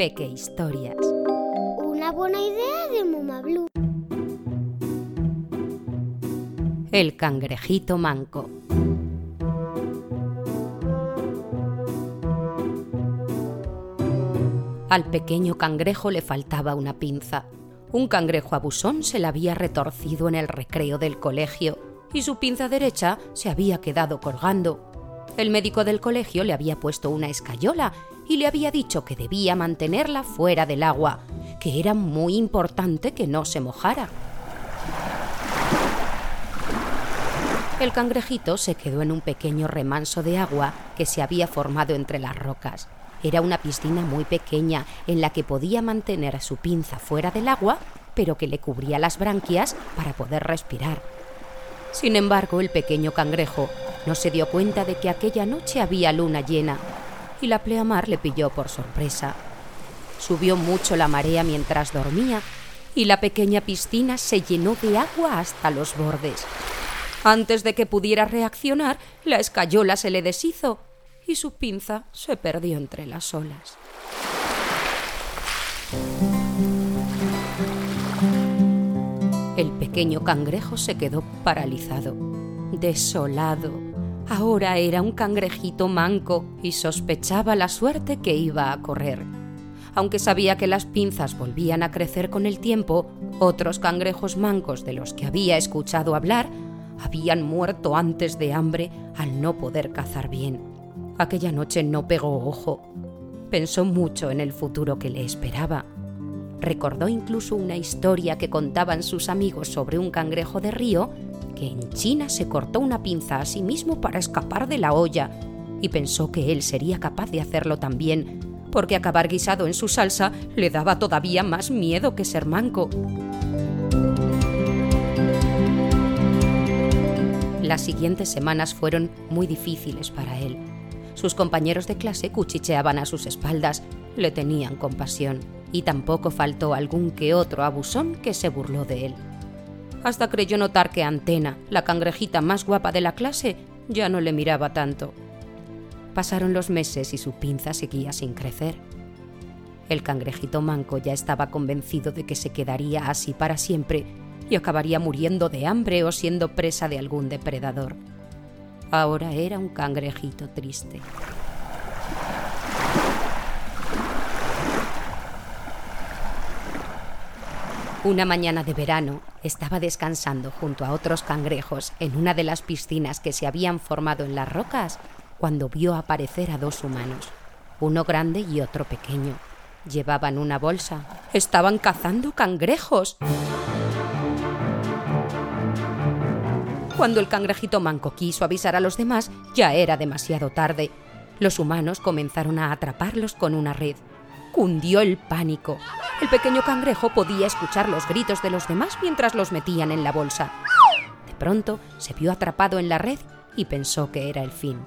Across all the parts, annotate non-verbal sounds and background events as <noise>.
Peque Historias. Una buena idea de Mama Blue. El cangrejito manco. Al pequeño cangrejo le faltaba una pinza. Un cangrejo abusón se la había retorcido en el recreo del colegio y su pinza derecha se había quedado colgando. El médico del colegio le había puesto una escayola y le había dicho que debía mantenerla fuera del agua, que era muy importante que no se mojara. El cangrejito se quedó en un pequeño remanso de agua que se había formado entre las rocas. Era una piscina muy pequeña en la que podía mantener su pinza fuera del agua, pero que le cubría las branquias para poder respirar. Sin embargo, el pequeño cangrejo no se dio cuenta de que aquella noche había luna llena y la pleamar le pilló por sorpresa. Subió mucho la marea mientras dormía y la pequeña piscina se llenó de agua hasta los bordes. Antes de que pudiera reaccionar, la escayola se le deshizo y su pinza se perdió entre las olas. El pequeño cangrejo se quedó paralizado, desolado. Ahora era un cangrejito manco y sospechaba la suerte que iba a correr. Aunque sabía que las pinzas volvían a crecer con el tiempo, otros cangrejos mancos de los que había escuchado hablar habían muerto antes de hambre al no poder cazar bien. Aquella noche no pegó ojo. Pensó mucho en el futuro que le esperaba. Recordó incluso una historia que contaban sus amigos sobre un cangrejo de río que en China se cortó una pinza a sí mismo para escapar de la olla y pensó que él sería capaz de hacerlo también, porque acabar guisado en su salsa le daba todavía más miedo que ser manco. Las siguientes semanas fueron muy difíciles para él. Sus compañeros de clase cuchicheaban a sus espaldas, le tenían compasión, y tampoco faltó algún que otro abusón que se burló de él. Hasta creyó notar que Antena, la cangrejita más guapa de la clase, ya no le miraba tanto. Pasaron los meses y su pinza seguía sin crecer. El cangrejito manco ya estaba convencido de que se quedaría así para siempre y acabaría muriendo de hambre o siendo presa de algún depredador. Ahora era un cangrejito triste. Una mañana de verano estaba descansando junto a otros cangrejos en una de las piscinas que se habían formado en las rocas cuando vio aparecer a dos humanos, uno grande y otro pequeño. Llevaban una bolsa. Estaban cazando cangrejos. Cuando el cangrejito manco quiso avisar a los demás, ya era demasiado tarde. Los humanos comenzaron a atraparlos con una red. Cundió el pánico. El pequeño cangrejo podía escuchar los gritos de los demás mientras los metían en la bolsa. De pronto se vio atrapado en la red y pensó que era el fin.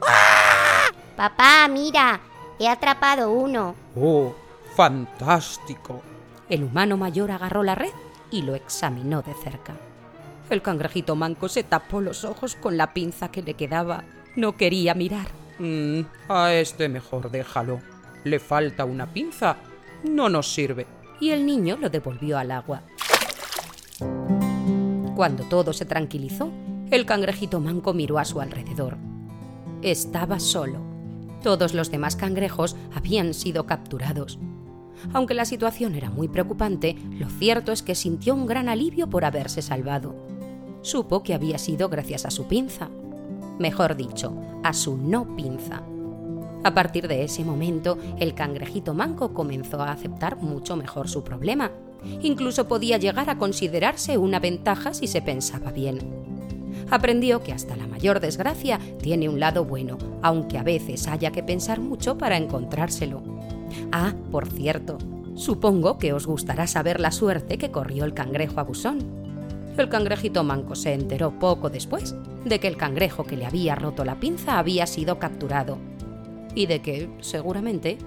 Papá, mira, he atrapado uno. ¡Oh, fantástico! El humano mayor agarró la red y lo examinó de cerca. El cangrejito manco se tapó los ojos con la pinza que le quedaba. No quería mirar. Mm, a este mejor déjalo. Le falta una pinza. No nos sirve. Y el niño lo devolvió al agua. Cuando todo se tranquilizó, el cangrejito manco miró a su alrededor. Estaba solo. Todos los demás cangrejos habían sido capturados. Aunque la situación era muy preocupante, lo cierto es que sintió un gran alivio por haberse salvado. Supo que había sido gracias a su pinza. Mejor dicho, a su no pinza. A partir de ese momento, el cangrejito manco comenzó a aceptar mucho mejor su problema. Incluso podía llegar a considerarse una ventaja si se pensaba bien. Aprendió que hasta la mayor desgracia tiene un lado bueno, aunque a veces haya que pensar mucho para encontrárselo. Ah, por cierto, supongo que os gustará saber la suerte que corrió el cangrejo abusón. El cangrejito manco se enteró poco después de que el cangrejo que le había roto la pinza había sido capturado y de que, seguramente,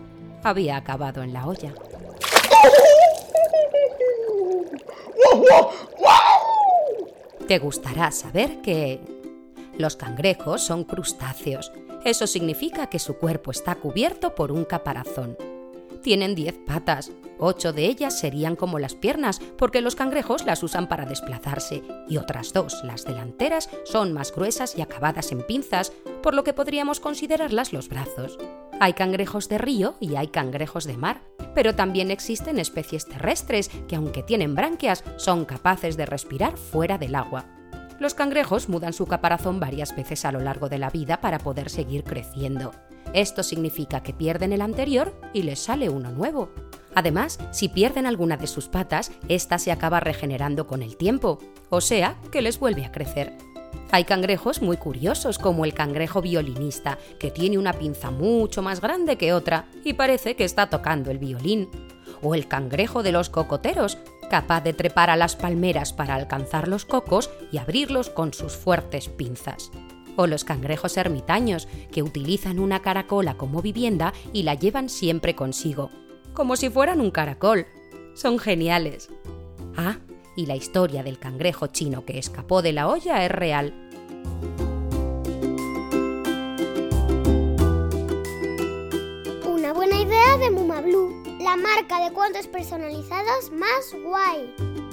había acabado en la olla. <laughs> Te gustará saber que los cangrejos son crustáceos. Eso significa que su cuerpo está cubierto por un caparazón tienen 10 patas. Ocho de ellas serían como las piernas, porque los cangrejos las usan para desplazarse, y otras dos, las delanteras, son más gruesas y acabadas en pinzas, por lo que podríamos considerarlas los brazos. Hay cangrejos de río y hay cangrejos de mar, pero también existen especies terrestres que aunque tienen branquias son capaces de respirar fuera del agua. Los cangrejos mudan su caparazón varias veces a lo largo de la vida para poder seguir creciendo. Esto significa que pierden el anterior y les sale uno nuevo. Además, si pierden alguna de sus patas, ésta se acaba regenerando con el tiempo, o sea, que les vuelve a crecer. Hay cangrejos muy curiosos, como el cangrejo violinista, que tiene una pinza mucho más grande que otra y parece que está tocando el violín. O el cangrejo de los cocoteros, capaz de trepar a las palmeras para alcanzar los cocos y abrirlos con sus fuertes pinzas. O los cangrejos ermitaños, que utilizan una caracola como vivienda y la llevan siempre consigo, como si fueran un caracol. Son geniales. Ah, y la historia del cangrejo chino que escapó de la olla es real. Una buena idea de Muma Blue, la marca de cuentos personalizados más guay.